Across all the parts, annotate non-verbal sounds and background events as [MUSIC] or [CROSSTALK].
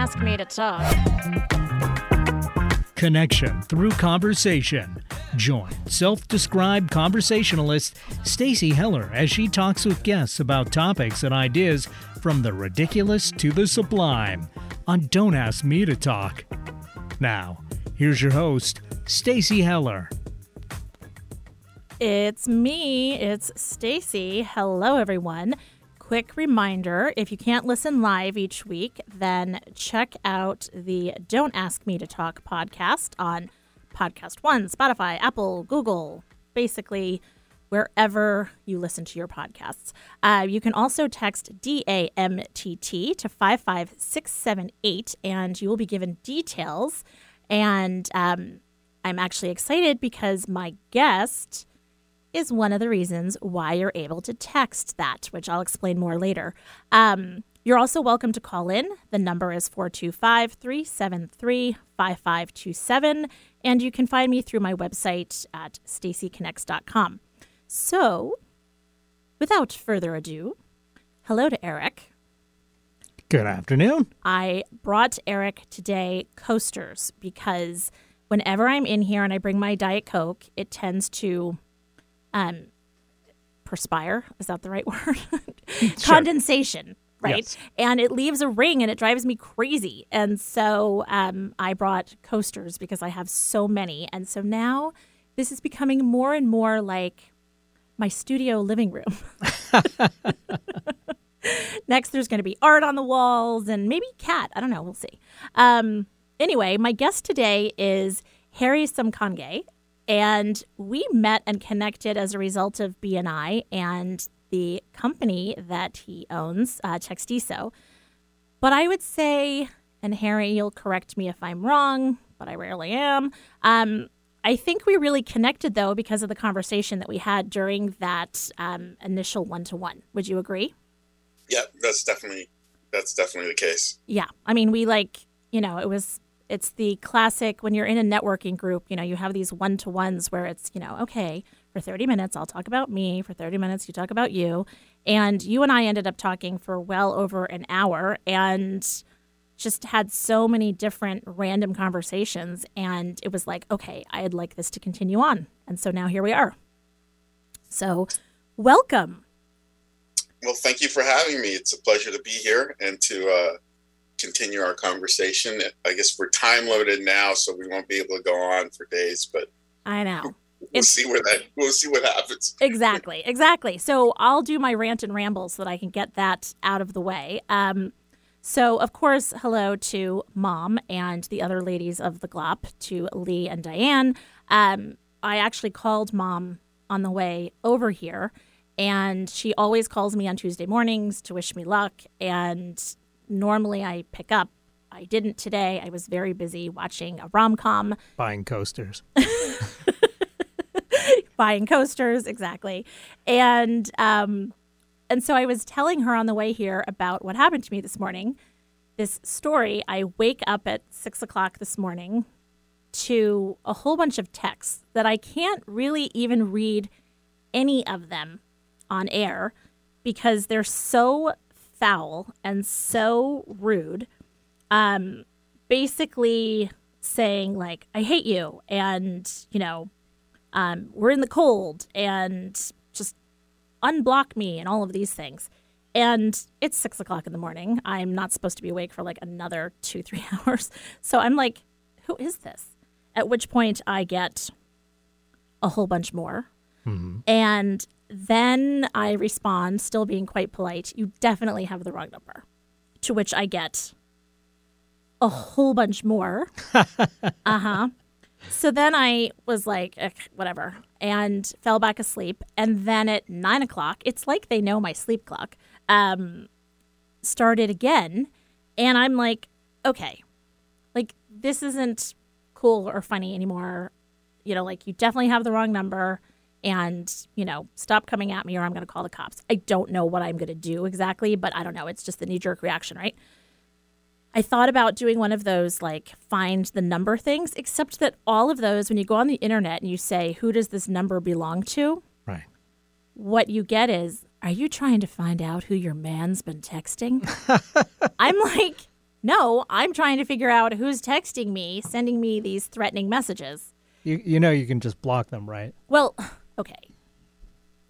ask me to talk. Connection through conversation. Join self-described conversationalist Stacy Heller as she talks with guests about topics and ideas from the ridiculous to the sublime on Don't Ask Me to Talk. Now, here's your host, Stacy Heller. It's me. It's Stacy. Hello, everyone. Quick reminder if you can't listen live each week, then check out the Don't Ask Me to Talk podcast on Podcast One, Spotify, Apple, Google, basically wherever you listen to your podcasts. Uh, you can also text DAMTT to 55678 and you will be given details. And um, I'm actually excited because my guest is one of the reasons why you're able to text that, which I'll explain more later. Um, you're also welcome to call in. The number is 425 373 5527. And you can find me through my website at stacyconnects.com. So, without further ado, hello to Eric. Good afternoon. I brought Eric today coasters because whenever I'm in here and I bring my Diet Coke, it tends to um, perspire. Is that the right [LAUGHS] word? Condensation, right? Yes. And it leaves a ring and it drives me crazy. And so um, I brought coasters because I have so many. And so now this is becoming more and more like my studio living room. [LAUGHS] Next, there's going to be art on the walls and maybe cat. I don't know. We'll see. Um, anyway, my guest today is Harry Samkange, and we met and connected as a result of BNI and the company that he owns, uh, Textiso. But I would say, and Harry, you'll correct me if I'm wrong, but I rarely am. Um, I think we really connected though because of the conversation that we had during that um, initial one to one. Would you agree? Yeah, that's definitely that's definitely the case. Yeah. I mean, we like, you know, it was, it's the classic when you're in a networking group, you know, you have these one to ones where it's, you know, okay, for 30 minutes, I'll talk about me. For 30 minutes, you talk about you. And you and I ended up talking for well over an hour and just had so many different random conversations. And it was like, okay, I'd like this to continue on. And so now here we are. So, welcome. Well, thank you for having me. It's a pleasure to be here and to uh, continue our conversation. I guess we're time limited now, so we won't be able to go on for days, but I know. we'll It's- see where that we'll see what happens. [LAUGHS] exactly exactly so i'll do my rant and ramble so that i can get that out of the way um, so of course hello to mom and the other ladies of the glop to lee and diane um, i actually called mom on the way over here and she always calls me on tuesday mornings to wish me luck and normally i pick up. I didn't today. I was very busy watching a rom-com. Buying coasters. [LAUGHS] buying coasters exactly. And um and so i was telling her on the way here about what happened to me this morning. This story i wake up at six o'clock this morning to a whole bunch of texts that i can't really even read any of them on air because they're so foul and so rude um basically saying like i hate you and you know um, we're in the cold and just unblock me and all of these things. And it's six o'clock in the morning. I'm not supposed to be awake for like another two, three [LAUGHS] hours. So I'm like, who is this? At which point I get a whole bunch more. And then I respond, still being quite polite, you definitely have the wrong number. To which I get a whole bunch more. [LAUGHS] uh huh. So then I was like, whatever, and fell back asleep. And then at nine o'clock, it's like they know my sleep clock, um, started again. And I'm like, okay, like this isn't cool or funny anymore. You know, like you definitely have the wrong number. And, you know, stop coming at me or I'm going to call the cops. I don't know what I'm going to do exactly, but I don't know. It's just the knee jerk reaction, right? I thought about doing one of those like find the number things, except that all of those, when you go on the internet and you say, who does this number belong to? Right. What you get is, are you trying to find out who your man's been texting? [LAUGHS] I'm like, no, I'm trying to figure out who's texting me, sending me these threatening messages. You you know you can just block them, right? Well, okay.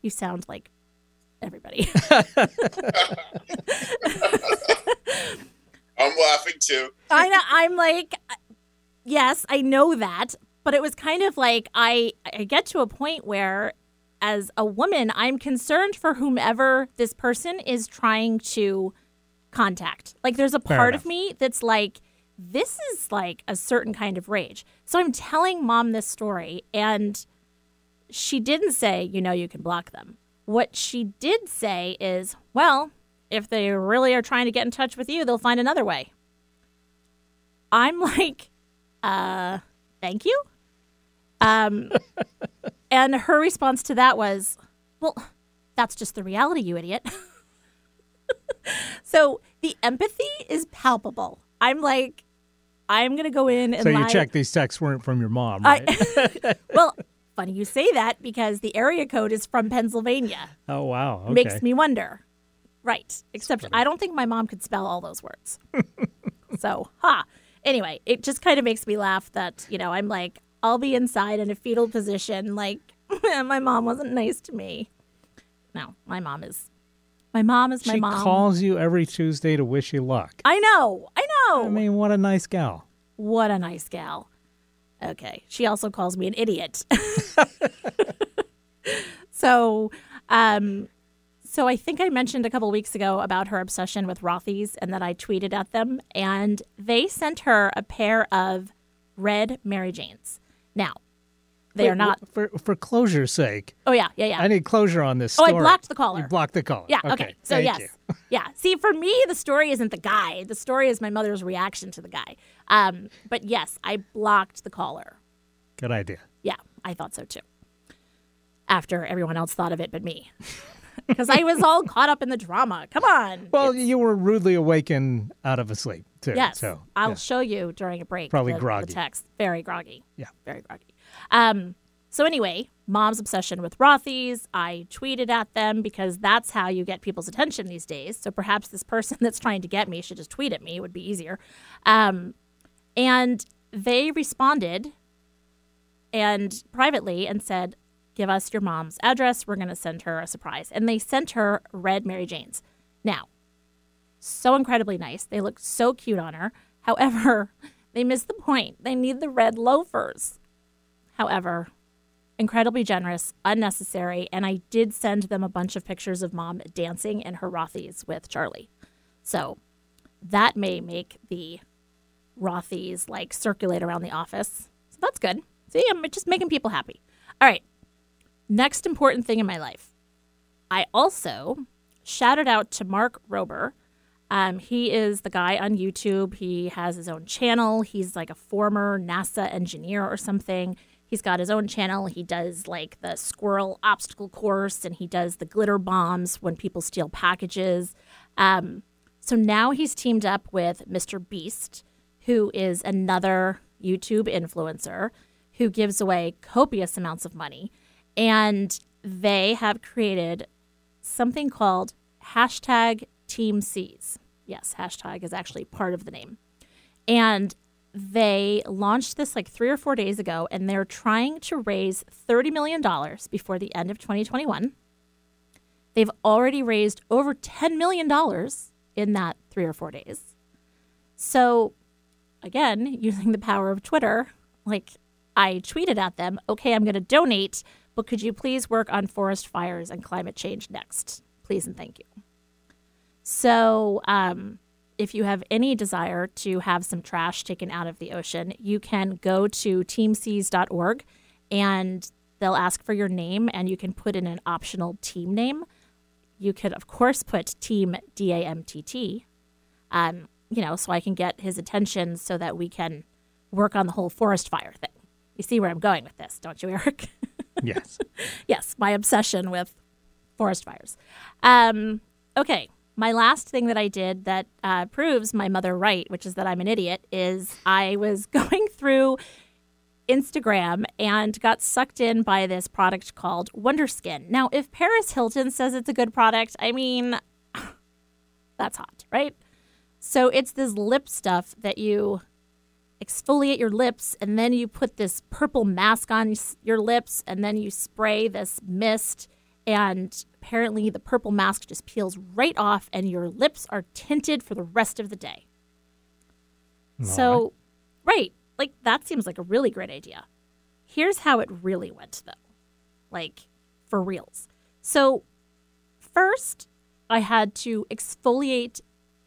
You sound like everybody. [LAUGHS] I'm laughing too. I know, I'm like, yes, I know that, but it was kind of like I I get to a point where, as a woman, I'm concerned for whomever this person is trying to contact. Like, there's a part of me that's like, this is like a certain kind of rage. So I'm telling mom this story, and she didn't say, you know, you can block them. What she did say is, well, if they really are trying to get in touch with you, they'll find another way. I'm [LAUGHS] like, uh, thank you. Um, [LAUGHS] and her response to that was, well, that's just the reality, you idiot. [LAUGHS] so the empathy is palpable. I'm like, I'm going to go in and So you lie. check these texts weren't from your mom, I- right? well, funny you say that because the area code is from Pennsylvania. oh wow. Okay. Makes me wonder. Right. Except I don't think my mom could spell all those words. [LAUGHS] so, ha. Anyway, it just kind of makes me laugh that, you know, I'm like, I'll be inside in a fetal position, like, [LAUGHS] my mom wasn't nice to me. No, my mom is. My mom is my she mom. calls you every Tuesday to wish you luck. I know. I know. I mean, what a nice gal. What a nice gal. Okay. She also calls me an idiot. [LAUGHS] so, um, so I think I mentioned a couple weeks ago about her obsession with Rothy's and that I tweeted at them, and they sent her a pair of red Mary Janes. Now, they Wait, are not. for for closure's sake. Oh yeah, yeah, yeah. I need closure on this Oh, story. I blocked the caller. You blocked the caller. Yeah. Okay. So thank yes. [LAUGHS] yeah. See, for me, the story isn't the guy. The story is my mother's reaction to the guy. Um, but yes, I blocked the caller. Good idea. Yeah, I thought so too. After everyone else thought of it but me. [LAUGHS] Because I was all caught up in the drama. Come on. Well, you were rudely awakened out of a sleep too. yes. So I'll yeah. show you during a break. Probably the, the groggy. text. Very groggy. Yeah. Very groggy. Um, so anyway, mom's obsession with Rothy's. I tweeted at them because that's how you get people's attention these days. So perhaps this person [LAUGHS] that's trying to get me should just tweet at me. It would be easier. Um, and they responded and privately and said, "Give us your mom's address. We're going to send her a surprise." And they sent her red Mary Janes. Now, so incredibly nice. They look so cute on her. However, [LAUGHS] they missed the point. They need the red loafers. However, incredibly generous, unnecessary, and I did send them a bunch of pictures of mom dancing in her Rothy's with Charlie. So that may make the Rothy's like circulate around the office. So that's good. See, I'm just making people happy. All right. Next important thing in my life. I also shouted out to Mark Rober. Um, he is the guy on YouTube. He has his own channel. He's like a former NASA engineer or something. He's got his own channel. He does like the squirrel obstacle course and he does the glitter bombs when people steal packages. Um, so now he's teamed up with Mr. Beast, who is another YouTube influencer who gives away copious amounts of money. And they have created something called hashtag Team Seas. Yes, hashtag is actually part of the name. And they launched this like three or four days ago, and they're trying to raise $30 million before the end of 2021. They've already raised over $10 million in that three or four days. So, again, [LAUGHS] using the power of Twitter, like I tweeted at them, okay, I'm going to donate, but could you please work on forest fires and climate change next? Please and thank you. So, um, if you have any desire to have some trash taken out of the ocean, you can go to teamseas.org and they'll ask for your name and you can put in an optional team name. You could, of course, put Team D A M T T, um, you know, so I can get his attention so that we can work on the whole forest fire thing. You see where I'm going with this, don't you, Eric? [LAUGHS] Yes. yes, my obsession with forest fires. Um, okay, my last thing that I did that uh, proves my mother right, which is that I'm an idiot, is I was [LAUGHS] going through Instagram and got sucked in by this product called Wonderskin. Now, if Paris Hilton says it's a good product, I mean, [SIGHS] that's hot, right? So it's this lip stuff that you exfoliate your lips and then you put this purple mask on your lips and then you spray this mist and apparently the purple mask just peels right off and your lips are tinted for the rest of the day. So, right, like that seems like a really great idea. Here's how it really went though. Like for reals. So, first I had to exfoliate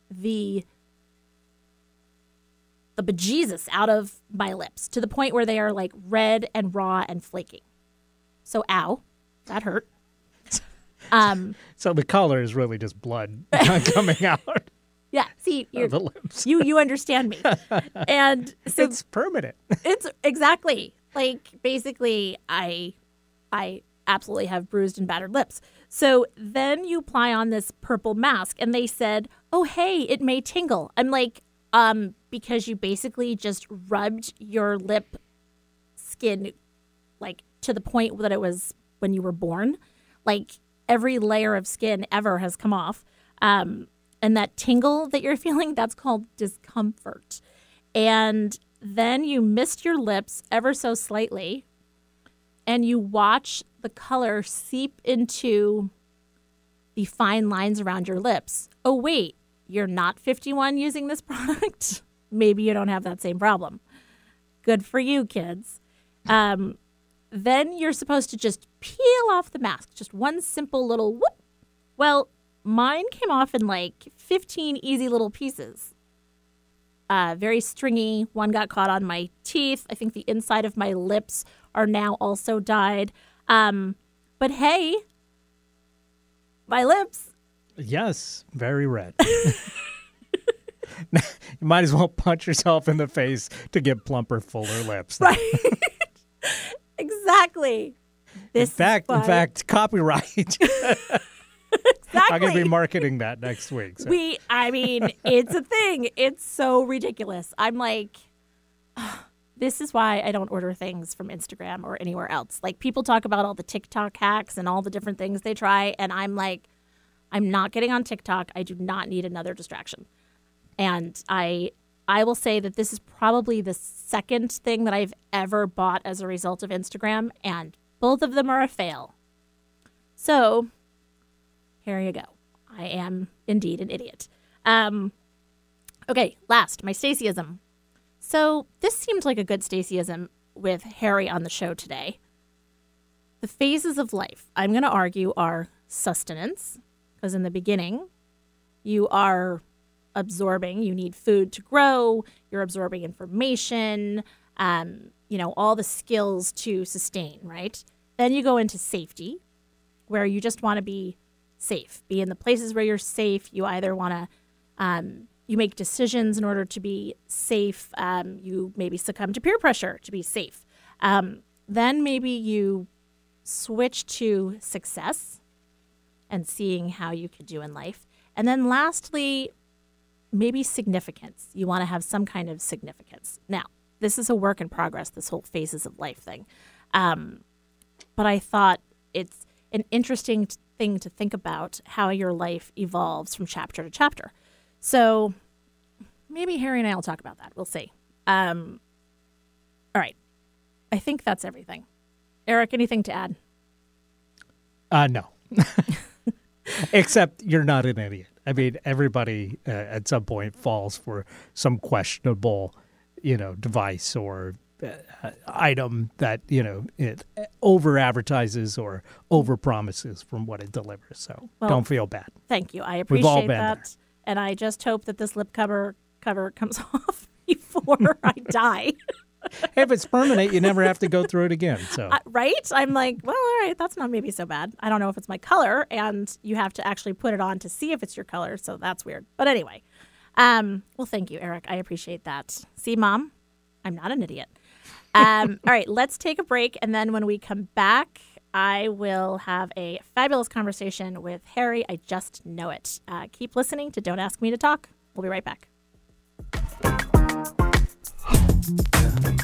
the the bejesus out of my lips to the point where they are like red and raw and flaking. So, ow, that hurt. Um, [LAUGHS] So the color is really just blood [LAUGHS] coming out yeah. See, lips. you you understand me, [LAUGHS] and so It's permanent. it's exactly like basically I I absolutely have bruised and battered lips. So then you apply on this purple mask and they said, "Oh, hey, it may tingle." I'm like, "Um because you basically just rubbed your lip skin like to the point that it was when you were born. Like every layer of skin ever has come off. Um and that tingle that you're [LAUGHS] feeling, that's called discomfort. And then you mist your lips ever so slightly and you watch the color seep into the fine lines around your lips. Oh, wait, you're not 51 using this [LAUGHS] product? Maybe you don't have that same problem. Good for you, kids. Um, then you're supposed to just peel off the mask, just one simple little whoop. Well, mine came off in like 15 easy little pieces uh, very stringy. One got caught on my teeth. I think the inside of my lips are now also dyed. Um, but hey, my lips. Yes, very red. [LAUGHS] you might as well punch yourself in the face to get plumper, fuller lips. [LAUGHS] Right. [LAUGHS] exactly. This in fact, in fact, copyright. [LAUGHS] exactly. I'm going to be marketing that next week. So. we i mean it's a thing it's so ridiculous i'm like [SIGHS] this is why i don't order things from instagram or anywhere else like people talk about all the tiktok hacks and all the different things they try and i'm like i'm not getting on tiktok i do not need another distraction and i i will say that this is probably the second thing that i've ever bought as a result of instagram and both of them are a fail so here you go. I am indeed an idiot. Um, okay, last, my Stacyism. So this seemed like a good Stacyism with Harry on the show today. The phases of life, I'm going to argue, are sustenance, because in the beginning, you are absorbing, you need food to grow, you're absorbing information, um, you know, all the skills to sustain, right? Then you go into safety, where you just want to be safe, be in the places where you're safe. You either want to, um, you make decisions in order to be safe. Um, you maybe succumb to peer pressure to be safe. Um, then maybe you switch to success and seeing how you could do in life. And then lastly, maybe significance. You want to have some kind of significance. Now, this is a work in progress, this whole phases of life thing. Um, but I thought it's an interesting thing to think about how your life evolves from chapter to chapter. So maybe Harry and I will talk about that. We'll see. Um, all right. I think that's everything. Eric, anything to add? Uh, no. [LAUGHS] Except you're not an idiot. I mean, everybody uh, at some point falls for some questionable, you know, device or uh, item that you know it over advertises or over promises from what it delivers. So Well, don't feel bad. Thank you. I appreciate that. And I just hope that this lip cover cover comes [LAUGHS] off before I die. [LAUGHS] [LAUGHS] if it's permanent, you never have to go through it again. So Uh, right? I'm like, well, all right, that's not maybe so bad. I don't know if it's my color, and you have to actually put it on to see if it's your color, so that's weird. But anyway, um, well, thank you, Eric. I appreciate that. See, Mom, I'm not an idiot. Um, [LAUGHS] all right, let's take a break, and then when we come back, I will have a fabulous conversation with Harry. I just know it. Uh, keep listening to Don't Ask Me to Talk. We'll be right back. Feeling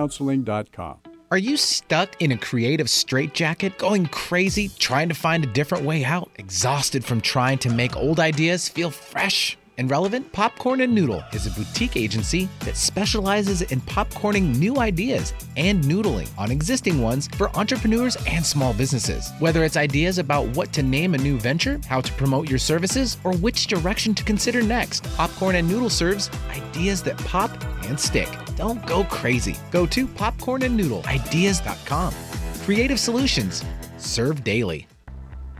Are you stuck in a creative straitjacket, going crazy, trying to find a different way out, exhausted from trying to make old ideas feel fresh? and relevant, Popcorn and Noodle is a boutique agency that specializes in popcorning new ideas and noodling on existing ones for entrepreneurs and small businesses. Whether it's ideas about what to name a new venture, how to promote your services, or which direction to consider next, Popcorn and Noodle serves ideas that pop and stick. Don't go crazy. Go to popcornandnoodleideas.com. Creative solutions served daily.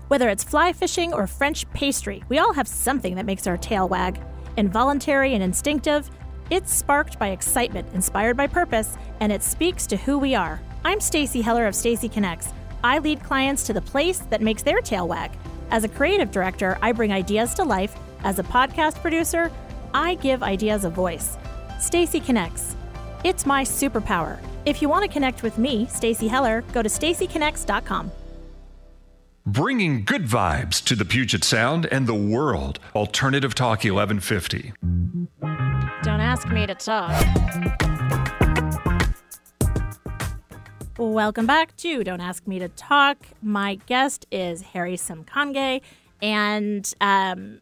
Whether it's fly fishing or French pastry, we all have something that makes our tail wag. Involuntary and instinctive, it's sparked by excitement, inspired by purpose, and it speaks to who we are. I'm Stacy Heller of Stacy Connects. I lead clients to the place that makes their tail wag. As a creative director, I bring ideas to life. As a podcast producer, I give ideas a voice. Stacy Connects. It's my superpower. If you want to connect with me, Stacy Heller, go to stacyconnects.com. Bringing good vibes to the Puget Sound and the world. Alternative Talk 1150. Don't ask me to talk. Welcome back to Don't Ask Me to Talk. My guest is Harry Samkange, and um,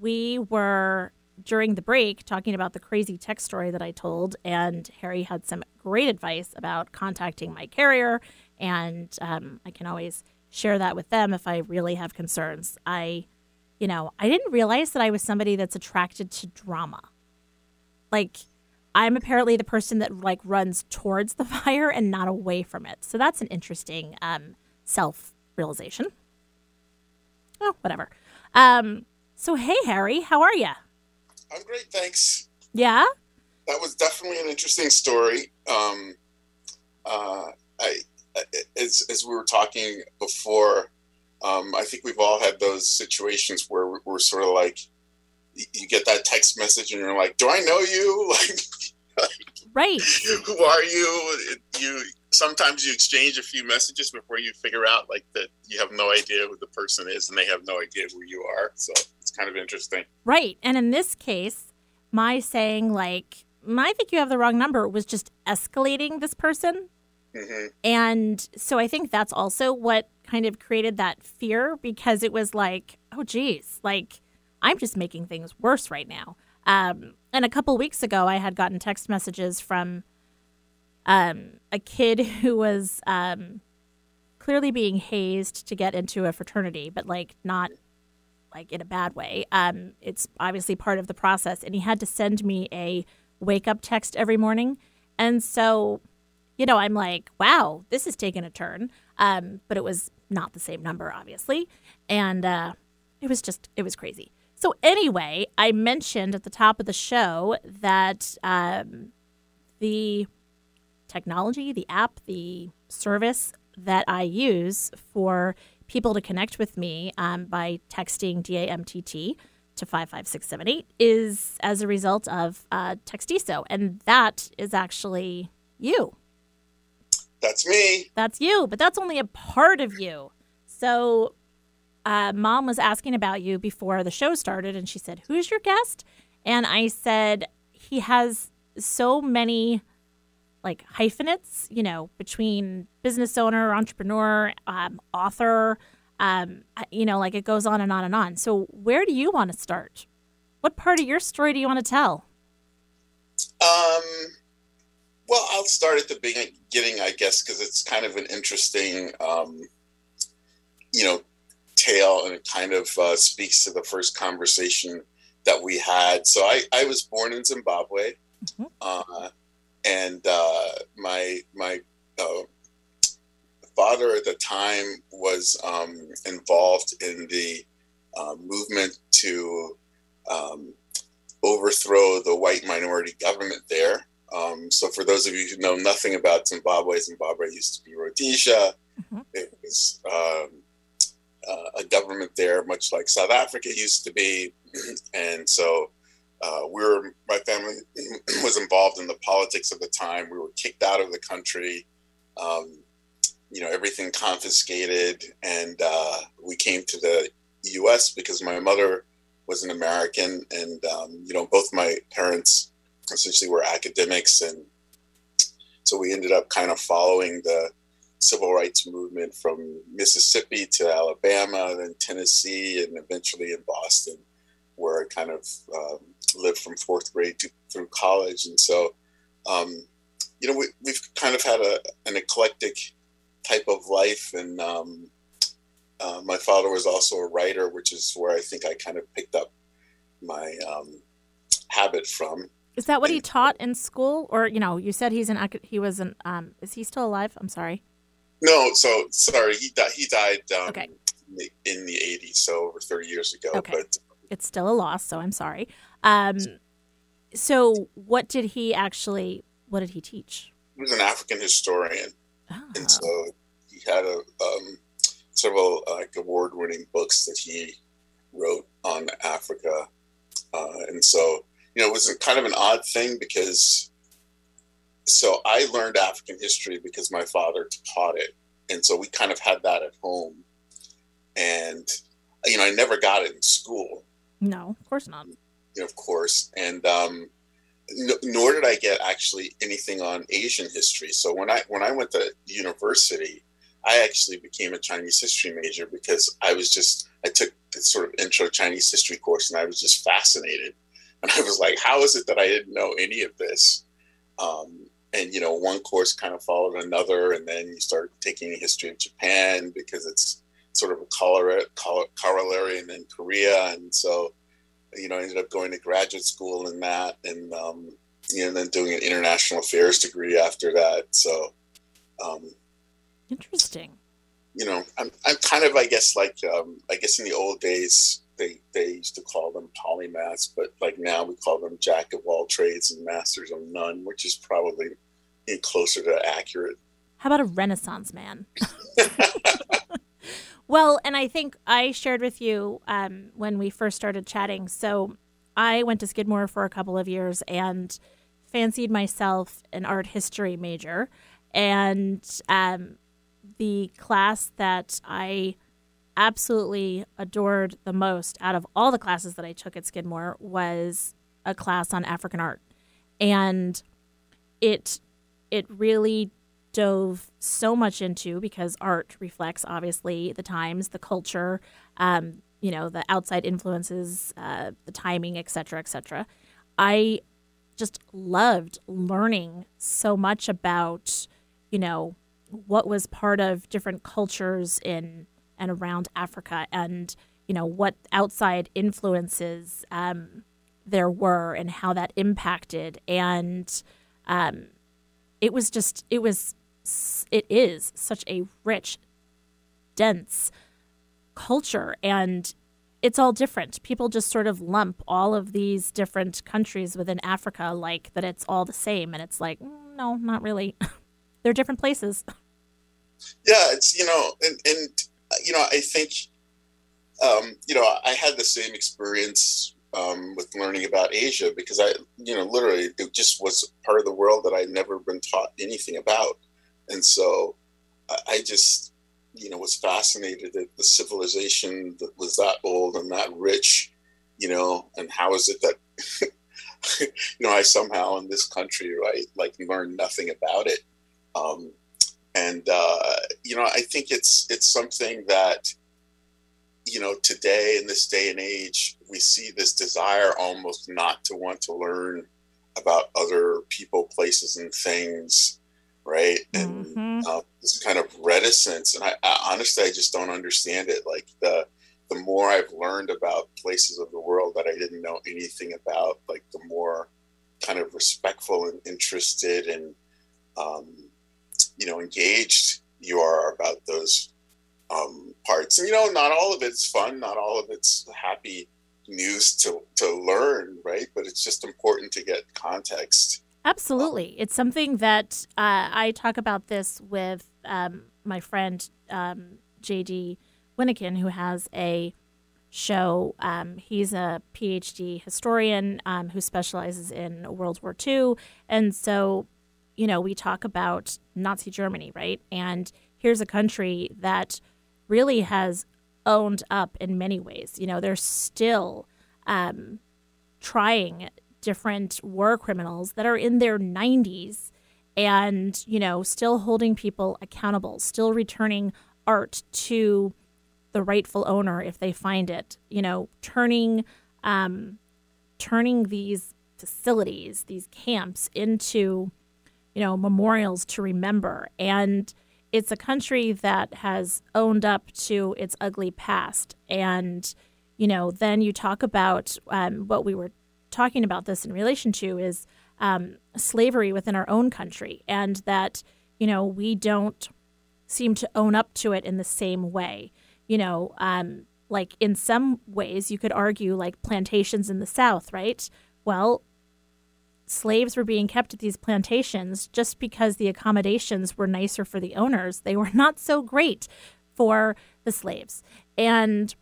we were during the break talking about the crazy text story that I told, and Harry had some great advice about contacting my carrier, and um, I can always share that with them if I really have concerns. I, you know, I didn't realize that I was somebody that's attracted to drama. Like, I'm apparently the person that like runs towards the [LAUGHS] fire and not away from it. So that's an interesting um, self realization. Oh, whatever. Um, so hey, Harry, how are you? I'm great, thanks. Yeah. That was definitely an interesting story. Um, uh, I as, as we were talking before, um, I think we've all had those situations where we're, we're, sort of like, you get that text message and you're like, do I know you? [LAUGHS] Like, right. [LAUGHS] Who are you? You sometimes you exchange a few messages before you figure out like that you have no idea who the person is and they have no idea who you are. So kind of interesting. Right. And in this case, my saying like, I think you have the wrong number was just escalating this person Mm-hmm. And so I think that's also what kind of created that fear because it was like, oh, geez, like I'm just making things worse right now. Um, and a couple weeks ago, I had gotten text messages from um, a kid [LAUGHS] who was um, clearly being hazed to get into a fraternity, but like not like in a bad way. Um, it's obviously part of the process. And he had to send me a wake up text every morning. And so you know, I'm like, wow, this is taking a turn. Um, but it was not the same number, obviously. And uh, it was just, it was crazy. So, anyway, I mentioned at the top of the show that um, the technology, the app, the service that I use for people to connect with me um, by texting DAMTT to 55678 is as a result of uh, Textiso. And that is actually you. That's me. That's you, but that's only a part of you. So, uh, mom was asking about you before the show started, and she said, Who's your guest? And I said, He has so many like hyphenates, you know, between business owner, entrepreneur, um, author, um, you know, like it goes on and on and on. So, where do you want to start? What part of your story do you want to tell? Um, well, I'll start at the beginning, I guess, because it's kind of an interesting, um, you know, tale, and it kind of uh, speaks to the first conversation that we had. So I, I was born in Zimbabwe, mm-hmm. uh, and uh, my my uh, father at the time was um, involved in the uh, movement to um, overthrow the white minority government there Um, so, for those of you who know nothing about Zimbabwe, Zimbabwe used to be Rhodesia. Mm-hmm. It was um, uh, a government there, much like South Africa used to be. [CLEARS THROAT] and so, uh, we were, my family [CLEARS THROAT] was involved in the politics of the time. We were kicked out of the country. Um, you know, everything confiscated, and uh, we came to the U.S. because my mother was an American, and um, you know, both my parents essentially were academics, and so we ended up kind of following the civil rights movement from Mississippi to Alabama, then Tennessee, and eventually in Boston, where I kind of um, lived from fourth grade to, through college. And so, um, you know, we, have kind of had a, an eclectic type of life. And um, uh, my father was also a writer, which is where I think I kind of picked up my um, habit from. Is that what and, he taught in school, or you know, you said he's an he was an um, is he still alive? I'm sorry. No, so sorry, he died. He died um, okay. in the '80s, so over 30 years ago. Okay. But it's still a loss, so I'm sorry. Um, so what did he actually? What did he teach? He was an African historian, oh. and so he had a um, several like award-winning books that he wrote on Africa, uh, and so you know it was a, kind of an odd thing because so I learned African history because my father taught it, and so we kind of had that at home, and you know I never got it in school. No, of course not. Of course, and um, nor did I get actually anything on Asian history. So when I when I went to university, I actually became a Chinese history major because I was just I took this sort of intro Chinese history course and I was just fascinated, and I was like, how is it that I didn't know any of this? Um, and you know, one course kind of followed another, and then you start taking history of Japan because it's sort of a corollary, and then Korea, and so you know, I ended up going to graduate school in that, and um, you know, and then doing an international affairs degree after that. So, um, interesting. You know, I'm I'm kind of I guess like um, I guess in the old days they they used to call them polymaths, but like now we call them jack of all trades and masters of none, which is probably closer to accurate. How about a Renaissance man? [LAUGHS] Well, and I think I shared with you um, when we first started chatting. So I went to Skidmore for a couple of years and fancied myself an art history major. And um, the class that I absolutely adored the most out of all the classes that I took at Skidmore was a class on African art. And it it really dove so much into because art reflects obviously the times, the culture, um, you know, the outside influences, uh, the timing, etc., etc. I just loved learning so much about, you know, what was part of different cultures in and around Africa, and you know what outside influences um, there were and how that impacted, and um, it was just it was it is such a rich, dense culture and it's all different. People just sort of lump all of these different countries within Africa like that it's all the same and it's like mm, no, not really. [LAUGHS] They're different places. [LAUGHS] Yeah, it's you know, and and you know, I think um, you know, I had the same experience um, with learning about Asia because I, you know, literally it just was part of the world that I'd never been taught anything about and so I just you know was fascinated at the civilization that was that old and that rich you know and how is it that [LAUGHS] you know i somehow in this country right like learned nothing about it. Um, and uh, you know i think it's it's something that you know today in this day and age we see this desire almost not to want to learn about other people places and things right? And mm-hmm. uh, this kind of reticence, and I, I, honestly, I just don't understand it. Like the the more I've learned about places of the world that I didn't know anything about, like the more kind of respectful and interested and um, you know engaged you are about those um, parts. And you know, not all of it's fun, not all of it's happy news to to learn, right? But it's just important to get context Absolutely. It's something that uh, I talk about this with um, my friend um, JD Winnikin, who has a show. Um, he's a PhD historian um, who specializes in World War II. And so, you know, we talk about Nazi Germany, right? And here's a country that really has owned up in many ways. You know, they're still um, trying different war criminals that are in their 90s and, you know, still holding people accountable, still returning art to the rightful owner if they find it, you know, turning um, turning these facilities, these camps into, you know, memorials to remember. And it's a country that has owned up to its ugly past. And, you know, then you talk about um, what we were talking about this in relation to is um, slavery within our own country, and that you know we don't seem to own up to it in the same way. You know, um, like in some ways, you could argue like plantations in the South, right? Well, slaves were being kept at these plantations just because the accommodations were nicer for the owners. They were [LAUGHS] not so great for the slaves, and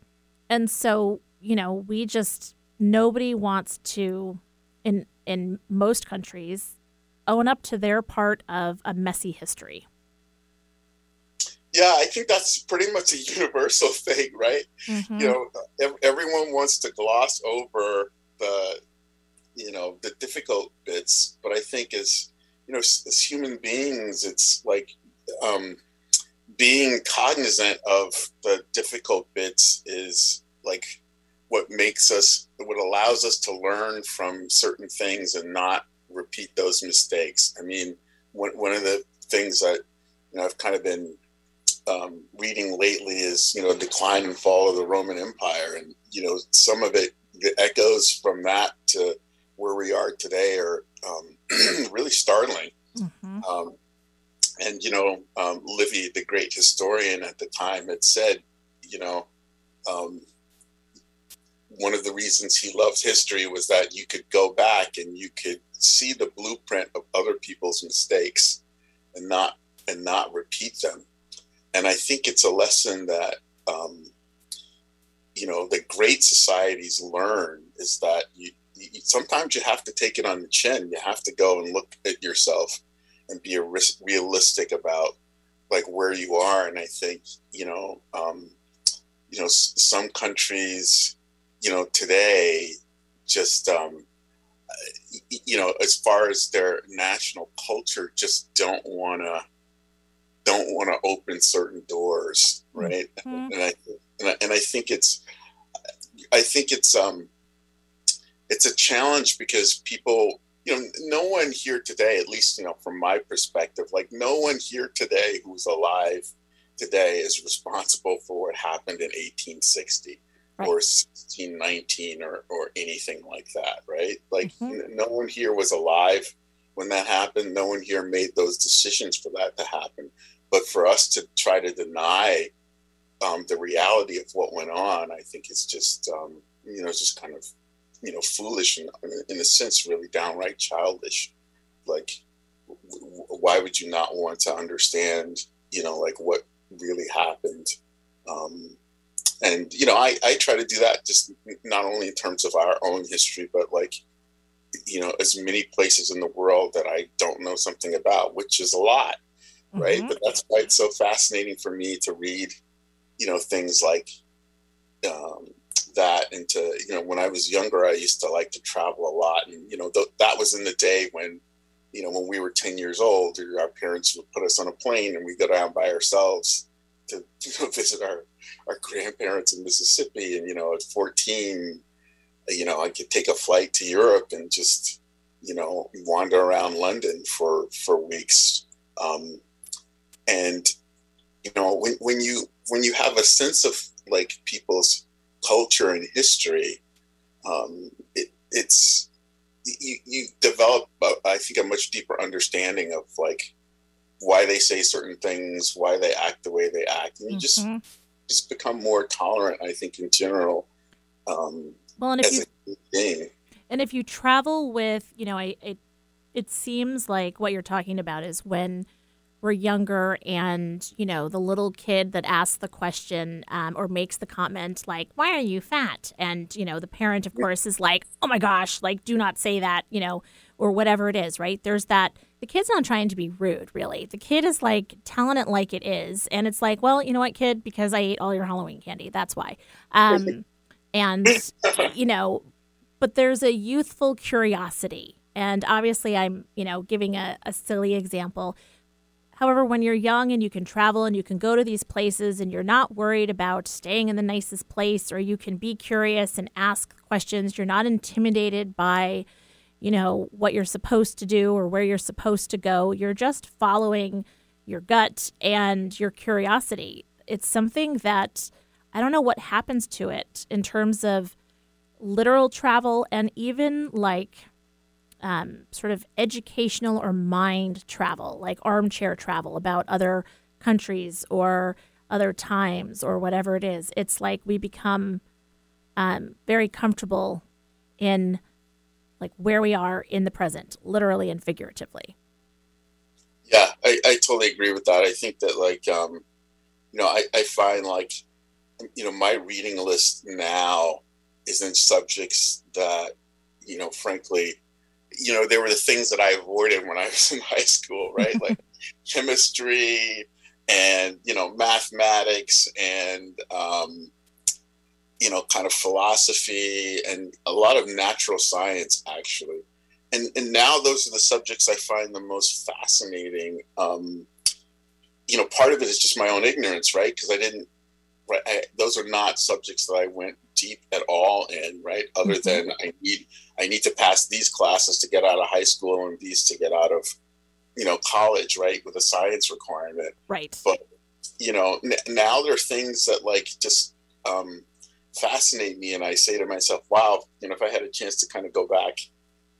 and so you know we just nobody wants to in in most countries own up to their part of a messy history. Yeah, I think that's pretty much a [LAUGHS] universal thing, right? Mm-hmm. You know, everyone wants to gloss over the you know the difficult bits, but I think as you know, as human beings, it's like um, being cognizant of the difficult bits is like what makes us what allows us to learn from certain things and not repeat those mistakes. I mean one, one of the things that you know i've kind of been um, reading lately is you know the decline and fall of the roman empire. And you know some of it the echoes from that to where we are today are um, [CLEARS THROAT] really startling. Mm-hmm. um, and you know um, livy the great historian at the time had said you know um, one of the reasons he loved history was that you could go back and you could see the blueprint of other people's mistakes and not and not repeat them. And I think it's a lesson that um, you know the great societies learn is that you, you, sometimes you have to take it on the chin. You have to go and look at yourself and be realistic about like where you are. And I think you know um, you know some countries you know, today, just, um, you know, as far as their national culture, just don't want to, don't want to open certain doors, right? Mm-hmm. And I, and I, and I think it's, I think it's, um, it's a challenge because people, you know, no one here today, at least, you know, from my perspective, like no one here today who's alive today is responsible for what happened in 1860 right. or 1619 or, or anything like that, right? Like mm-hmm. no one here was alive when that happened. No one here made those decisions for that to happen. But for us to try to deny um, the reality of what went on, I think it's just, um, you know, just kind of, you know, foolish and in a sense, really downright childish. Like, w- why would you not want to understand, you know, like what really happened? Um, and you know I, I try to do that just not only in terms of our own history but like you know as many places in the world that i don't know something about which is a lot right mm-hmm. but that's why it's so fascinating for me to read you know things like um, that and to you know when i was younger i used to like to travel a lot and you know th- that was in the day when you know when we were 10 years old our parents would put us on a plane and we go down by ourselves to [LAUGHS] you know, visit our our grandparents in Mississippi, and you know, at 14, you know, I could take a flight to Europe and just, you know, wander around London for for weeks. Um, and you know, when when you when you have a sense of like people's culture and history, um, it, it's you, you develop, I think, a much deeper understanding of like why they say certain things, why they act the way they act, and you mm-hmm. just just become more tolerant. I think in general. Um, well, and if you and if you travel with you know a, a it seems like what you're talking about is when we're younger and you know the little kid that asks the question um, or makes the comment like why are you fat and you know the parent of course is like oh my gosh like do not say that you know or whatever it is right there's that the kid's not trying to be rude really. The kid is like telling it like it is and it's like well you know what kid? Because i ate all your halloween candy. That's why. Um, and you know but there's a youthful curiosity and obviously i'm you know giving a, a silly example. However, when you're young and you can travel and you can go to these places and you're not worried about staying in the nicest place or you can be curious and ask questions, you're not intimidated by, you know, what you're supposed to do or where you're supposed to go. You're just following your gut and your curiosity. It's something that I don't know what happens to it in terms of literal travel and even like um, sort of educational or mind travel, like armchair travel about other countries or other times or whatever it is. It's like we become um, very comfortable in like where we are in the present, literally and figuratively. Yeah, I, I totally agree with that. I think that like um, you know, I, I find like you know, my reading list now is in subjects that, you know, frankly, you know, they were the things that I avoided when I was in [LAUGHS] high school, right? like chemistry and, you know, mathematics and, um, you know, kind of philosophy and a lot of natural science, actually. And, and now those are the subjects I find the most fascinating. Um, you know, part of it is just my own ignorance, right? Because I didn't, right? I, those are not subjects that I went deep at all in, right? Other mm-hmm. than I need I need to pass these classes to get out of high school and these to get out of, you know, college, right? With a science requirement. Right. But, you know, n- now there are things that like just um, fascinate me. And I say to myself, wow, you know, if I had a chance to kind of go back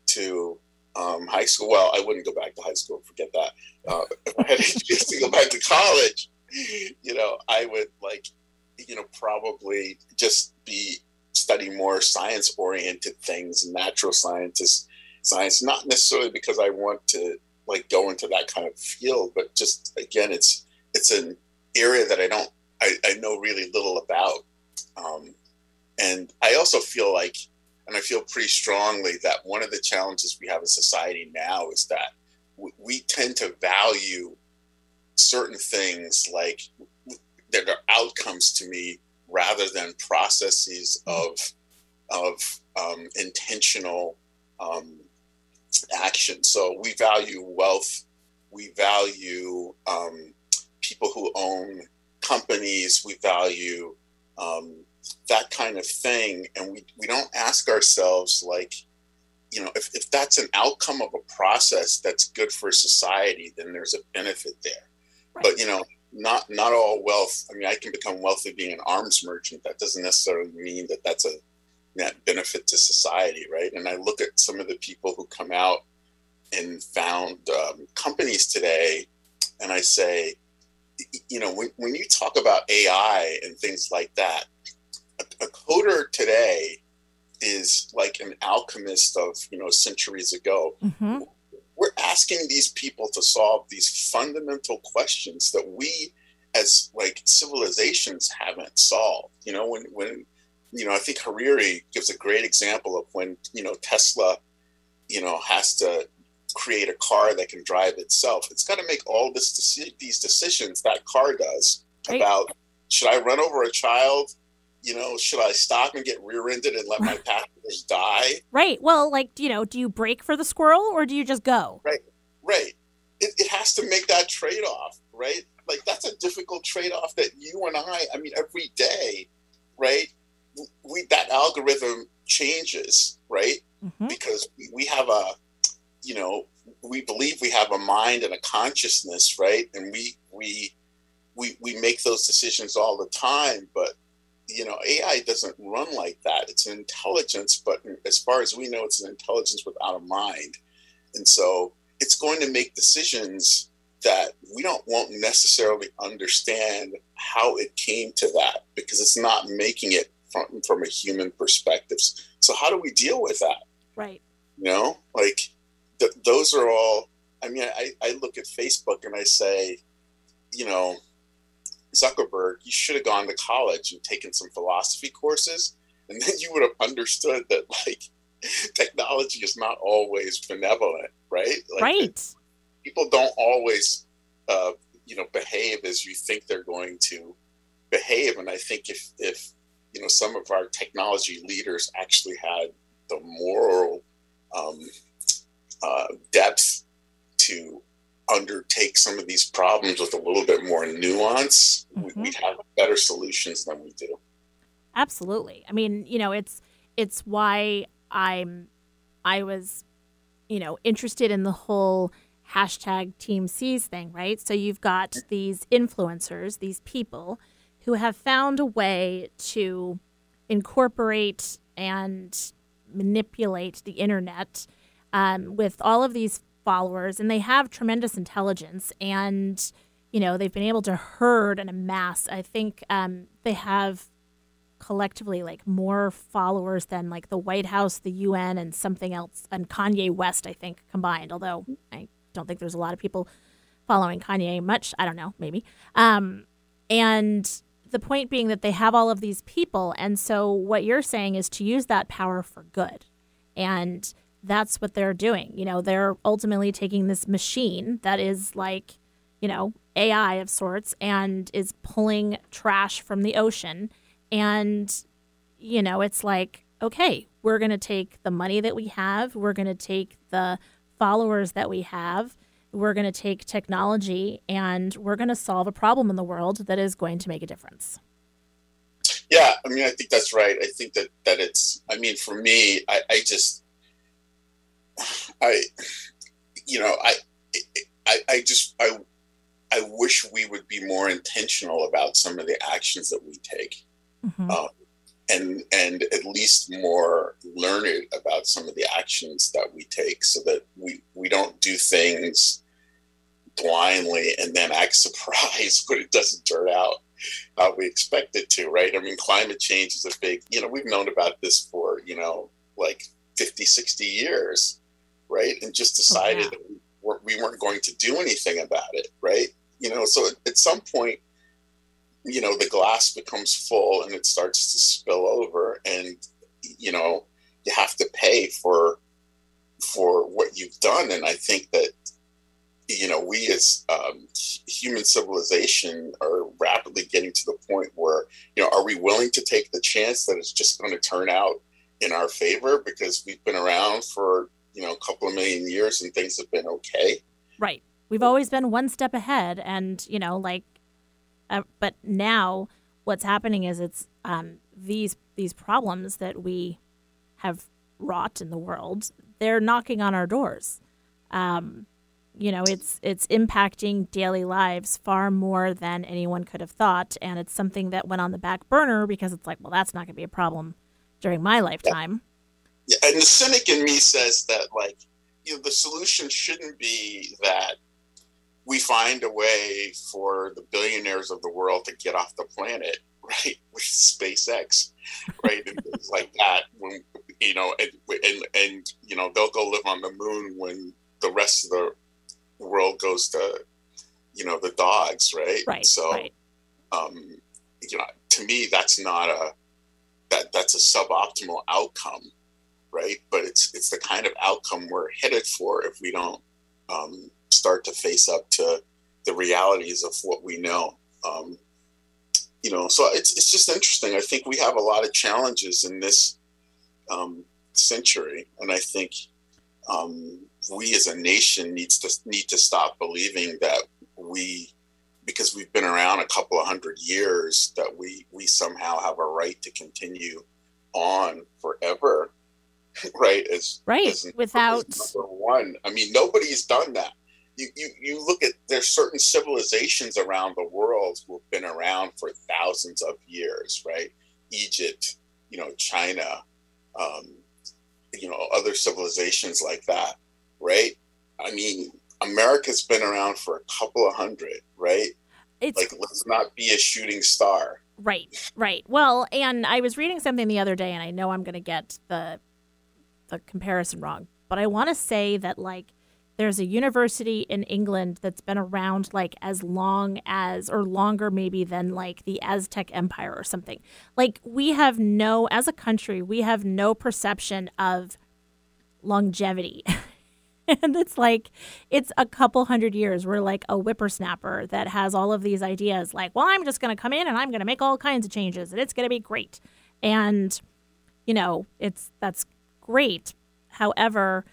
to um, high school, well, I wouldn't go back to high school, forget that. Uh, [LAUGHS] if I had a chance to go back to college, you know, I would like, you know, probably just be study more science oriented things, natural scientists, science, not necessarily because I want to like go into that kind of field, but just again, it's it's an area that I don't I, I know really little about. Um, and I also feel like, and I feel pretty strongly that one of the challenges we have in society now is that we, we tend to value certain things like that are outcomes to me rather than processes of of um, intentional um, action. So we value wealth. We value um, people who own companies. We value um, that kind of thing, and we we don't ask ourselves like, you know, if, if that's an outcome of a process that's good for society, then there's a benefit there. Right. But you know, not not all wealth. I mean, I can become wealthy being an arms merchant. That doesn't necessarily mean that that's a net benefit to society, right? And I look at some of the people who come out and found um, companies today, and I say, you know, when, when you talk about AI and things like that, a, a coder today is like an alchemist of you know centuries ago. Mm-hmm we're asking these people to solve these fundamental questions that we as like civilizations haven't solved you know when when you know i think Harari gives a great example of when you know tesla you know has to create a car that can drive itself it's got to make all this these decisions that car does right. about should i run over a child you know, should I stop and get rear-ended and let my passengers die? Right. Well, like, you know, do you break for the squirrel or do you just go? Right. Right. It, it has to make that trade-off, right? Like that's a difficult trade-off that you and I, I mean, every day, right? We that algorithm changes, right? Mm-hmm. Because we have a, you know, we believe we have a mind and a consciousness, right? And we we we we make those decisions all the time, but you know, AI doesn't run like that. It's an intelligence, but as far as we know, it's an intelligence without a mind. And so it's going to make decisions that we don't won't necessarily understand how it came to that because it's not making it from, from a human perspective. So how do we deal with that? Right. You know, like th- those are all. I mean, I, I look at Facebook and I say, you know, Zuckerberg, you should have gone to college and taken some philosophy courses, and then you would have understood that like [LAUGHS] technology is not always benevolent, right? Like, right. People don't always, uh, you know, behave as you think they're going to behave, and I think if if you know some of our technology leaders actually had the moral um, uh, depth to undertake some of these problems with a little bit more nuance, mm-hmm. we'd have better solutions than we do. Absolutely. I mean, you know, it's it's why I'm I was, you know, interested in the whole hashtag Team Seas thing, right? So you've got these influencers, these people who have found a way to incorporate and manipulate the internet um, with all of these followers, and they have tremendous intelligence, and you know they've been able to herd and amass. I think um, they have collectively like more followers than like the White House, the UN, and something else, and Kanye West, I think combined. Although I don't think there's a lot of people following Kanye much. I don't know, maybe. Um, and the point being that they have all of these people, and so what you're saying is to use that power for good, and that's what they're doing. You know, they're ultimately taking this machine that is like, you know, AI of sorts and is pulling trash from the ocean. And, you know, it's like, okay, we're going to take the money that we have, we're going to take the followers that we have, we're going to take technology, and we're going to solve a problem in the world that is going to make a difference. Yeah, I mean, I think that's right. I think that that it's. I mean, for me, I, I just I, you know, I, I, I just, I, I wish we would be more intentional about some of the actions that we take, mm-hmm. um, and and at least more learned about some of the actions that we take, so that we we don't do things blindly and then act [LAUGHS] surprised when it doesn't turn out how we expect it to. Right? I mean, climate change is a big. You know, we've known about this for you know like 50, 60 years right? And just decided oh, yeah. that we weren't going to do anything about it, right? You know, so at some point, you know, the glass becomes full and it starts to spill over, and you know, you have to pay for for what you've done. And I think that you know, we as um, human civilization are rapidly getting to the point where, you know, are we willing to take the chance that it's just going to turn out in our favor because we've been around for you know a couple of million years and things have been okay. Right. We've always been one step ahead, and you know, like, uh, but now what's happening is it's um, these these problems that we have wrought in the world. They're knocking on our doors. Um, you know, it's it's impacting daily lives far more than anyone could have thought, and it's something that went on the back burner because it's like, well, that's not going to be a problem during my lifetime. Yeah and the cynic in me says that like you know the solution shouldn't be that we find a way for the billionaires of the world to get off the planet [LAUGHS] right with spacex right and things like that when you know and, and and you know they'll go live on the moon when the rest of the world goes to you know the dogs right right so right. um you know to me that's not a that that's a suboptimal outcome right? But it's it's the kind of outcome we're headed for if we don't um, start to face up to the realities of what we know. Um, you know, so it's it's just interesting. I think we have a lot of challenges in this um, century, and I think um, we as a nation needs to need to stop believing that we because we've been around a couple of hundred years that we we somehow have a right to continue on forever right? As right as without number one. I mean, nobody's done that. You, you you look at there's certain civilizations around the world who have been around for thousands of years, right? Egypt, you know, China, um, you know, other civilizations like that, right? I mean, America's been around for a couple of hundred, right? It's, like, let's not be a shooting star. Right, right. Well, and I was reading something the other day, and I know I'm going to get the the comparison wrong, but I want to say that like there's a university in England that's been around like as long as or longer maybe than like the Aztec Empire or something. Like we have no as a country, we have no perception of longevity. [LAUGHS] and it's like it's a couple hundred years. We're like a whippersnapper that has all of these ideas like, well, I'm just going to come in and I'm going to make all kinds of changes and it's going to be great. And you know, it's that's great. However,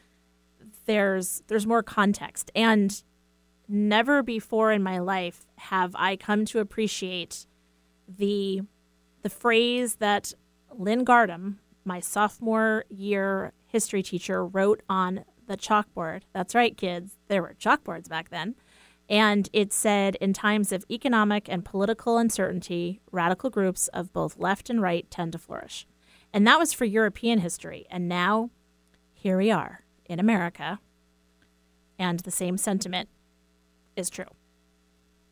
there's there's more context and never before in my life have I come to appreciate the the phrase that Lynn Gardam, my sophomore year history teacher, wrote on the chalkboard. That's right, kids. There were chalkboards back then. And it said, in times of economic and political uncertainty, radical groups of both left and right tend to flourish. And that was for European history. And now, here we are in America, and the same sentiment is true.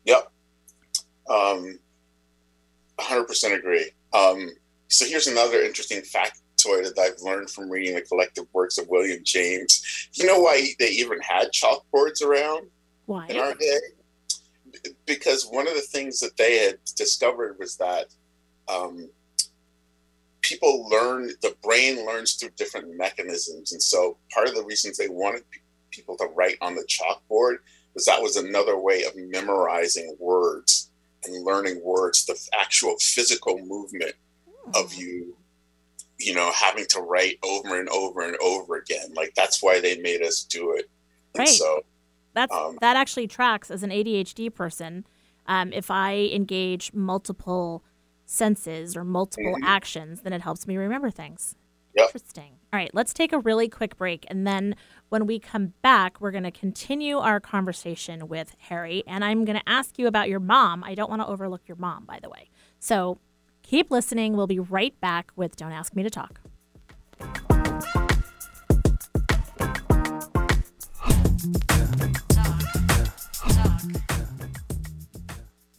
Yep. Um, 100% agree. Um, so here's another interesting factoid that I've learned from reading the collective works of William James. You know why they even had chalkboards around Why? in our day? Because one of the things that they had discovered was that um, people learn, the brain learns through different mechanisms. And so part of the reasons they wanted people to write on the chalkboard was that was another way of memorizing words and learning words, the actual physical movement of you, you know, having to write over and over and over again. Like that's why they made us do it. And Right. so That's Um, that actually tracks as an ADHD person. Um, if I engage multiple senses or multiple Mhm. actions, then it helps me remember things. Yep. Interesting. All right, let's take a really quick break, and then when we come back, we're going to continue our conversation with Harry, and I'm going to ask you about your mom. I don't want to overlook your mom, by the way. So keep listening. We'll be right back with Don't Ask Me to Talk.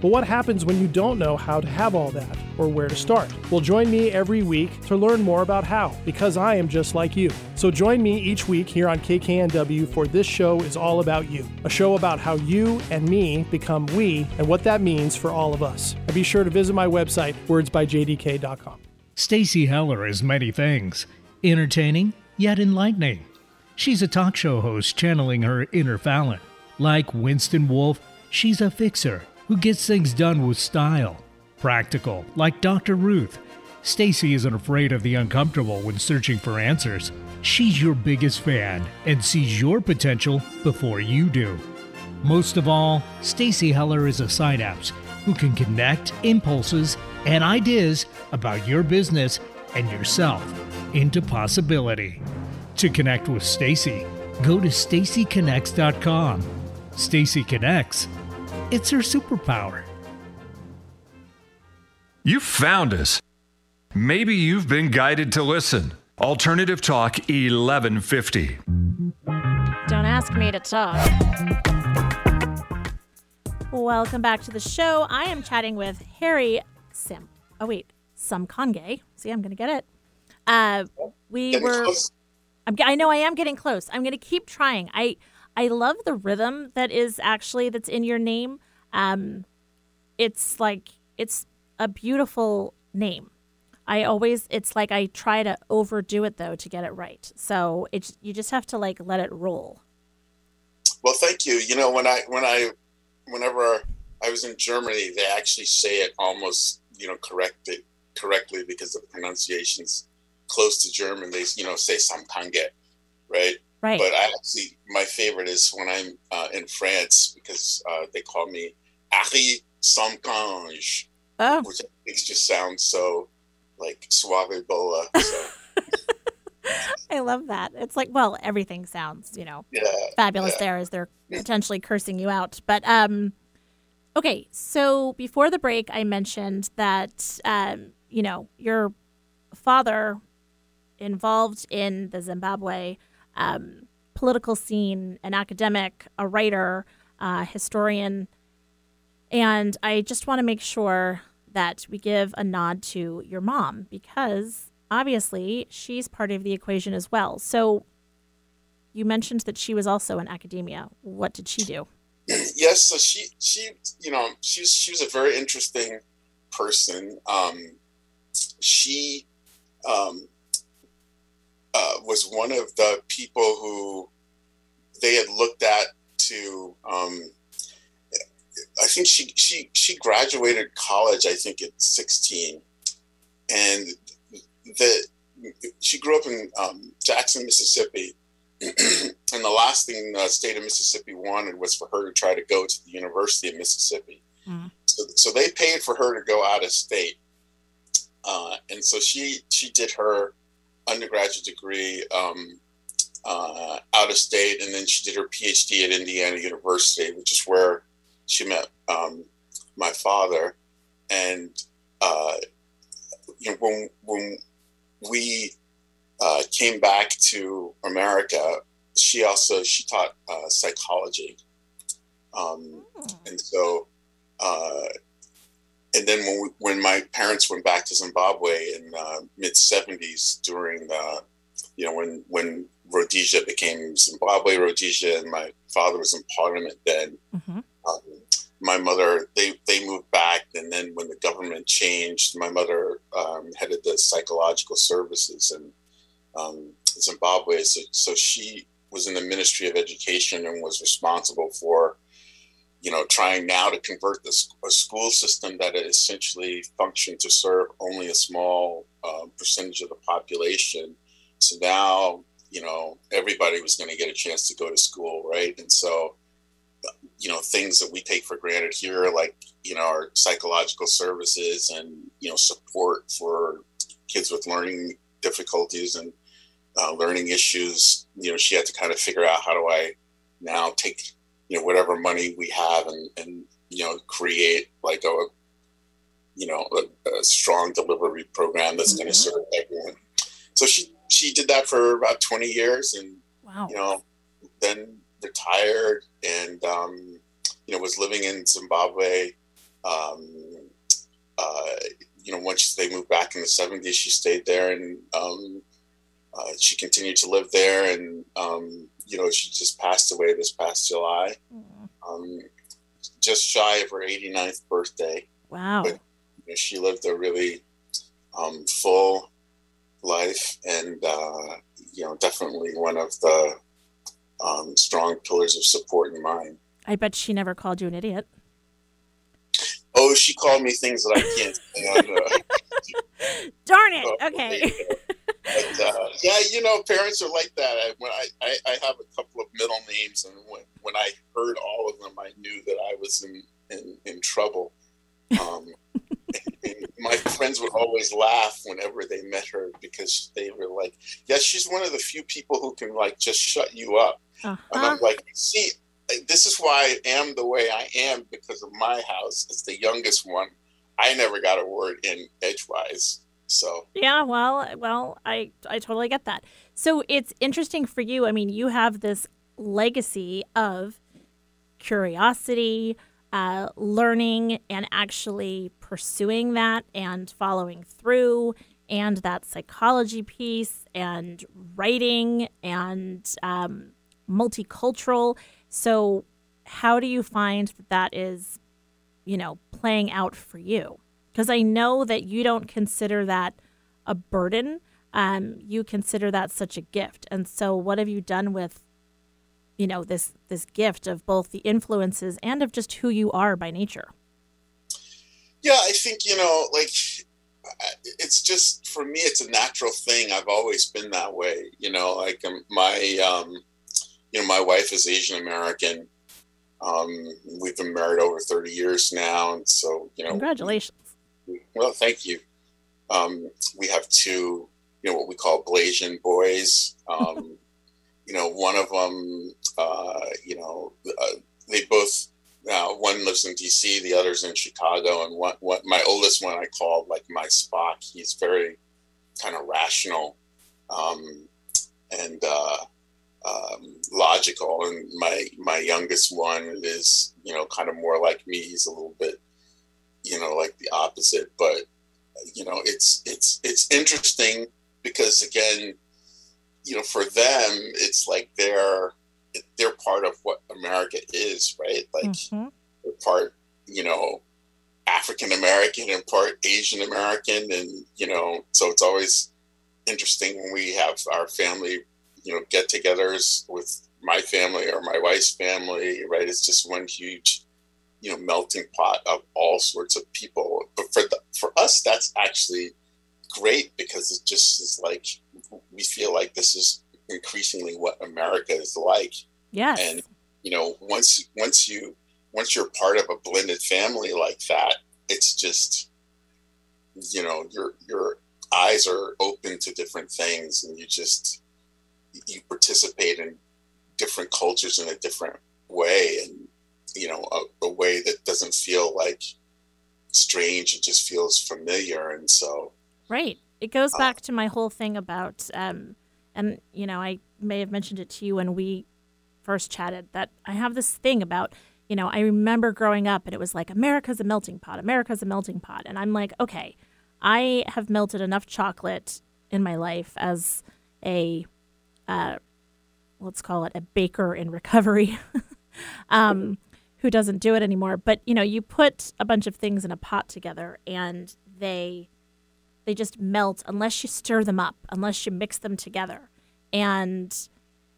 But what happens when you don't know how to have all that or where to start? Well, join me every week to learn more about how, because I am just like you. So join me each week here on KKNW for This Show is All About You, a show about how you and me become we and what that means for all of us. And be sure to visit my website, wordsbyjdk.com. Stacy Heller is many things entertaining, yet enlightening. She's a talk show host channeling her inner Fallon. Like Winston Wolfe, she's a fixer who gets things done with style. Practical, like Dr. Ruth. Stacy isn't afraid of the uncomfortable when searching for answers. She's your biggest fan and sees your potential before you do. Most of all, Stacy Heller is a synapse who can connect impulses and ideas about your business and yourself into possibility. To connect with Stacy, go to stacyconnects.com. Stacy Connects. It's her superpower. You found us. Maybe you've been guided to listen. Alternative Talk 1150. Don't ask me to talk. Welcome back to the show. I am chatting with Harry Sim. Oh wait, Samkange. See, I'm gonna get it. Uh, we getting were. close. I'm, I know I am getting close. I'm gonna keep trying. I I love the rhythm that is actually that's in your name. Um, it's like it's a beautiful name. I always it's like I try to overdo it though to get it right. So it's you just have to like let it roll. Well, thank you. You know, when I when I whenever I was in Germany, they actually say it almost you know corrected correctly because the pronunciation's close to German. They you know say Samkange, right? Right. But I actually my favorite is when I'm uh, in France because uh, they call me Harry Samkange, oh, which I think just sounds so like suave bola. So [LAUGHS] I love that. It's like, well, everything sounds, you know, yeah, fabulous yeah. there as they're potentially cursing you out. But um okay, so before the break I mentioned that um, you know, your father involved in the Zimbabwe um political scene, an academic, a writer, a historian. And I just want to make sure that we give a nod to your mom because obviously she's part of the equation as well. So you mentioned that she was also in academia. What did she do? yes, so she she you know she was she was a very interesting person. Um, she um, uh, was one of the people who they had looked at to. Um, I think she she she graduated college. I think at sixteen, and the she grew up in um, Jackson, Mississippi, [CLEARS THROAT] and the last thing the state of Mississippi wanted was for her to try to go to the University of Mississippi. Mm. So, so they paid for her to go out of state, uh, and so she she did her undergraduate degree um, uh, out of state, and then she did her PhD at Indiana University, which is where she met um, my father. And uh, you know, when when we uh, came back to America, she also she taught uh, psychology, um, oh. and so uh, and then when we, when my parents went back to Zimbabwe in uh, mid '70s during the you know when when Rhodesia became Zimbabwe Rhodesia, and my father was in Parliament then. Mm-hmm. Um, my mother they they moved back and then when the government changed my mother um, headed the psychological services in um, zimbabwe so, so she was in the ministry of education and was responsible for you know trying now to convert this a school system that essentially functioned to serve only a small uh, percentage of the population. So now you know everybody was going to get a chance to go to school right? And so you know things that we take for granted here like you know our psychological services and you know support for kids with learning difficulties and uh, learning issues you know she had to kind of figure out how do i now take you know whatever money we have and and you know create like a you know a, a strong delivery program that's mm-hmm. going to serve everyone so she she did that for about 20 years and wow. you know then retired and um, you know was living in Zimbabwe. Um, uh, you know, once they moved back in the '70s, she stayed there, and um, uh, she continued to live there. And um, you know, she just passed away this past July, um, just shy of her 89th birthday. Wow! But, you know, she lived a really um, full life, and uh, you know, definitely one of the um, strong pillars of support in mine. I bet she never called you an idiot. Oh, she called me things that I can't. Uh, [LAUGHS] Darn it! Okay. But, uh, [LAUGHS] yeah, you know, parents are like that. I, when I, I, I, have a couple of middle names, and when, when I heard all of them, I knew that I was in in, in trouble. Um, [LAUGHS] my friends would always laugh whenever they met her because they were like, "Yeah, she's one of the few people who can like just shut you up." Uh-huh. And I'm like, "See, this is why I am the way I am because of my house as the youngest one. I never got a word in edgewise." So yeah, well, well, I I totally get that. So it's interesting for you. I mean, you have this legacy of curiosity, uh, learning and actually pursuing that and following through, and that psychology piece, and writing, and um, multicultural. So, how do you find that that is, you know, playing out for you? Because I know that you don't consider that a burden. Um, you consider that such a gift. And so, what have you done with you know this this gift of both the influences and of just who you are by nature yeah i think you know like it's just for me it's a natural thing i've always been that way you know like um, my um you know my wife is asian american um we've been married over 30 years now and so you know congratulations well thank you um we have two you know what we call blasian boys um you know, one of them, uh, you know, uh, they both, uh, one lives in DC, the other's in Chicago. And what, what my oldest one I call like my Spock. He's very kind of rational. Um, and, uh, um, logical, and my my youngest one is you know kind of more like me. He's a little bit you know like the opposite, but you know it's it's it's interesting because again you know for them it's like they're they're part of what america is right like Mhm. they're part you know african american and part asian american and you know so it's always interesting when we have our family you know get-togethers with my family or my wife's family right it's just one huge you know melting pot of all sorts of people. But for the, for us that's actually great because it just is like we feel like this is increasingly what america is like. Yes. and you know once once you once you're part of a blended family like that it's just you know your your eyes are open to different things and you just you participate in different cultures in a different way. And you know a, a way that doesn't feel like strange it just feels familiar and so Right. It goes Uh, back to my whole thing about, um, and you know, I may have mentioned it to you when we first chatted that I have this thing about, you know, I remember growing up and it was like America's a melting pot, America's a melting pot, and I'm like, okay, I have melted enough chocolate in my life as a, uh, let's call it a baker in recovery, [LAUGHS] um, who doesn't do it anymore. But you know, you put a bunch of things in a pot together and they they just melt unless you stir them up, unless you mix them together. And,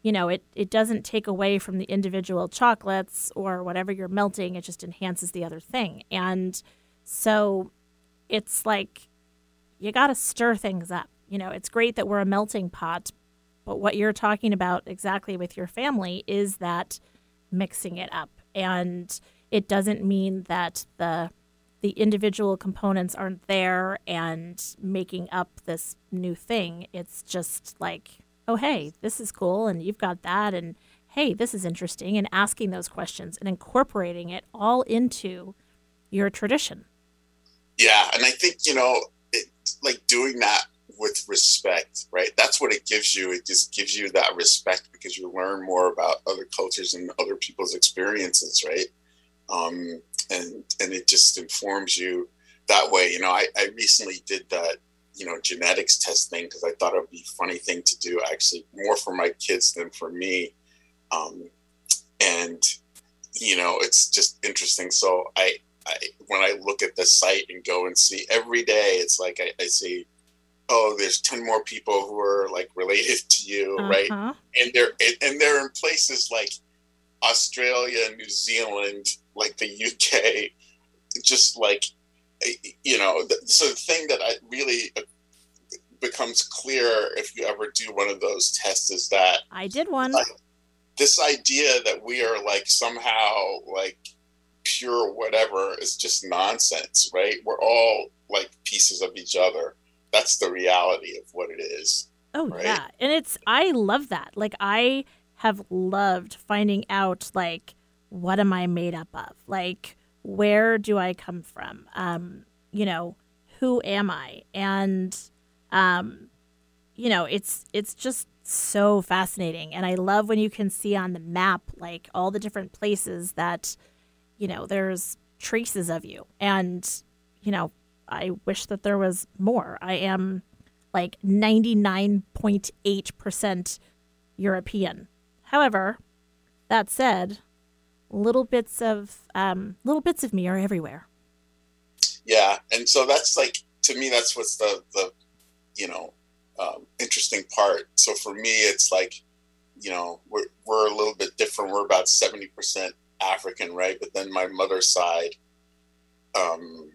you know, it, it doesn't take away from the individual chocolates or whatever you're melting, it just enhances the other thing. And so it's like you got to stir things up. You know, it's great that we're a melting pot, but what you're talking about exactly with your family is that mixing it up. And it doesn't mean that the the individual components aren't there and making up this new thing. It's just like, oh, hey, this is cool, and you've got that, and hey, this is interesting, and asking those questions and incorporating it all into your tradition. Yeah, and I think you know, it, like doing that with respect, right? That's what it gives you. It just gives you that respect because you learn more about other cultures and other people's experiences, right? Um, and and it just informs you that way. You know, I, I recently did that, you know, genetics testing because I thought it would be a funny thing to do, actually, more for my kids than for me. Um, and you know, it's just interesting. So I I, when I look at the site and go and see every day, it's like I, I see, oh, there's ten more people who are like related to you, right? Uh-huh. And they're and- they're in places like Australia, New Zealand, like the UK, just like you know. So the thing that I really uh, becomes clear if you ever do one of those tests is that I did one. Like- this idea that we are like somehow like pure whatever is just nonsense, right? We're all like pieces of each other. That's the reality of what it is. Oh right? yeah, and it's I love that. Like I have loved finding out like what am I made up of? Like where do I come from? Um, you know, who am I? And um, you know, it's it's just so fascinating and I love when you can see on the map like all the different places that you know, there's traces of you. And you know, I wish that there was more. I am like 99.8% European. However, that said, little bits of um, little bits of me are everywhere. Yeah, and so that's like to me that's what's the the you know um, interesting part. So for me, it's like you know we're we're a little bit different. We're about seventy percent African, right? But then my mother's side, um,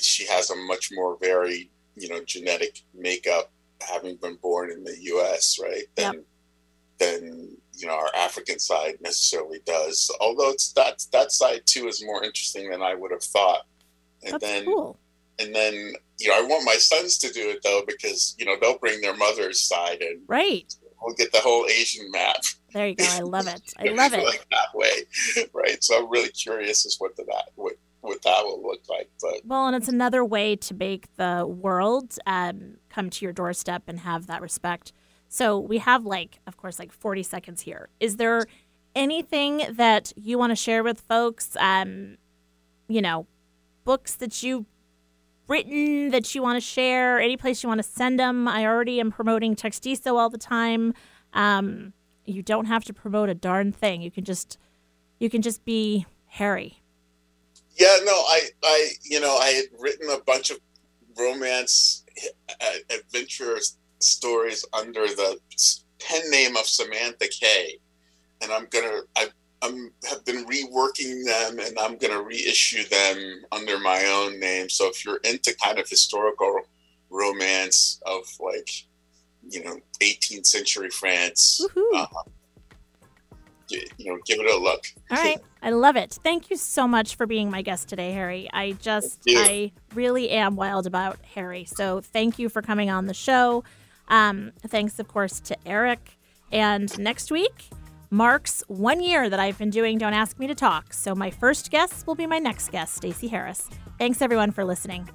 she has a much more varied you know genetic makeup, having been born in the U.S., right? Than than you know our African side necessarily does. Although it's that that side too is more interesting than I would have thought. And That's then cool. and then you know I want my sons to do it though because you know they'll bring their mother's side and Right. we'll get the whole Asian map. There you go. I love it. I [LAUGHS] love it. like that way, right? So I'm really curious as what the, that what what that will look like. But Well, and it's another way to make the world um, come to your doorstep and have that respect. So we have like, of course, like 40 seconds here. Is there anything that you want to share with folks? Um, you know, books that you've written that you want to share? Any place you want to send them? I already am promoting Textiso all the time. Um, you don't have to promote a darn thing. You can just you can just be Harry. Yeah, no, I, I, you know, I had written a bunch of romance uh, adventure stories under the pen name of Samantha Kay, and I'm gonna, I, I'm have been reworking them, and I'm gonna reissue them under my own name. So if you're into kind of historical romance of like, you know, 18th century France, uh, you know, give it a look. All right. I love it. Thank you so much for being my guest today, Harry. I just, I really am wild about Harry. So thank you for coming on the show. Um, thanks, of course, to Eric. And next week marks one year that I've been doing Don't Ask Me to Talk. So my first guest will be my next guest, Stacey Harris. Thanks, everyone, for listening.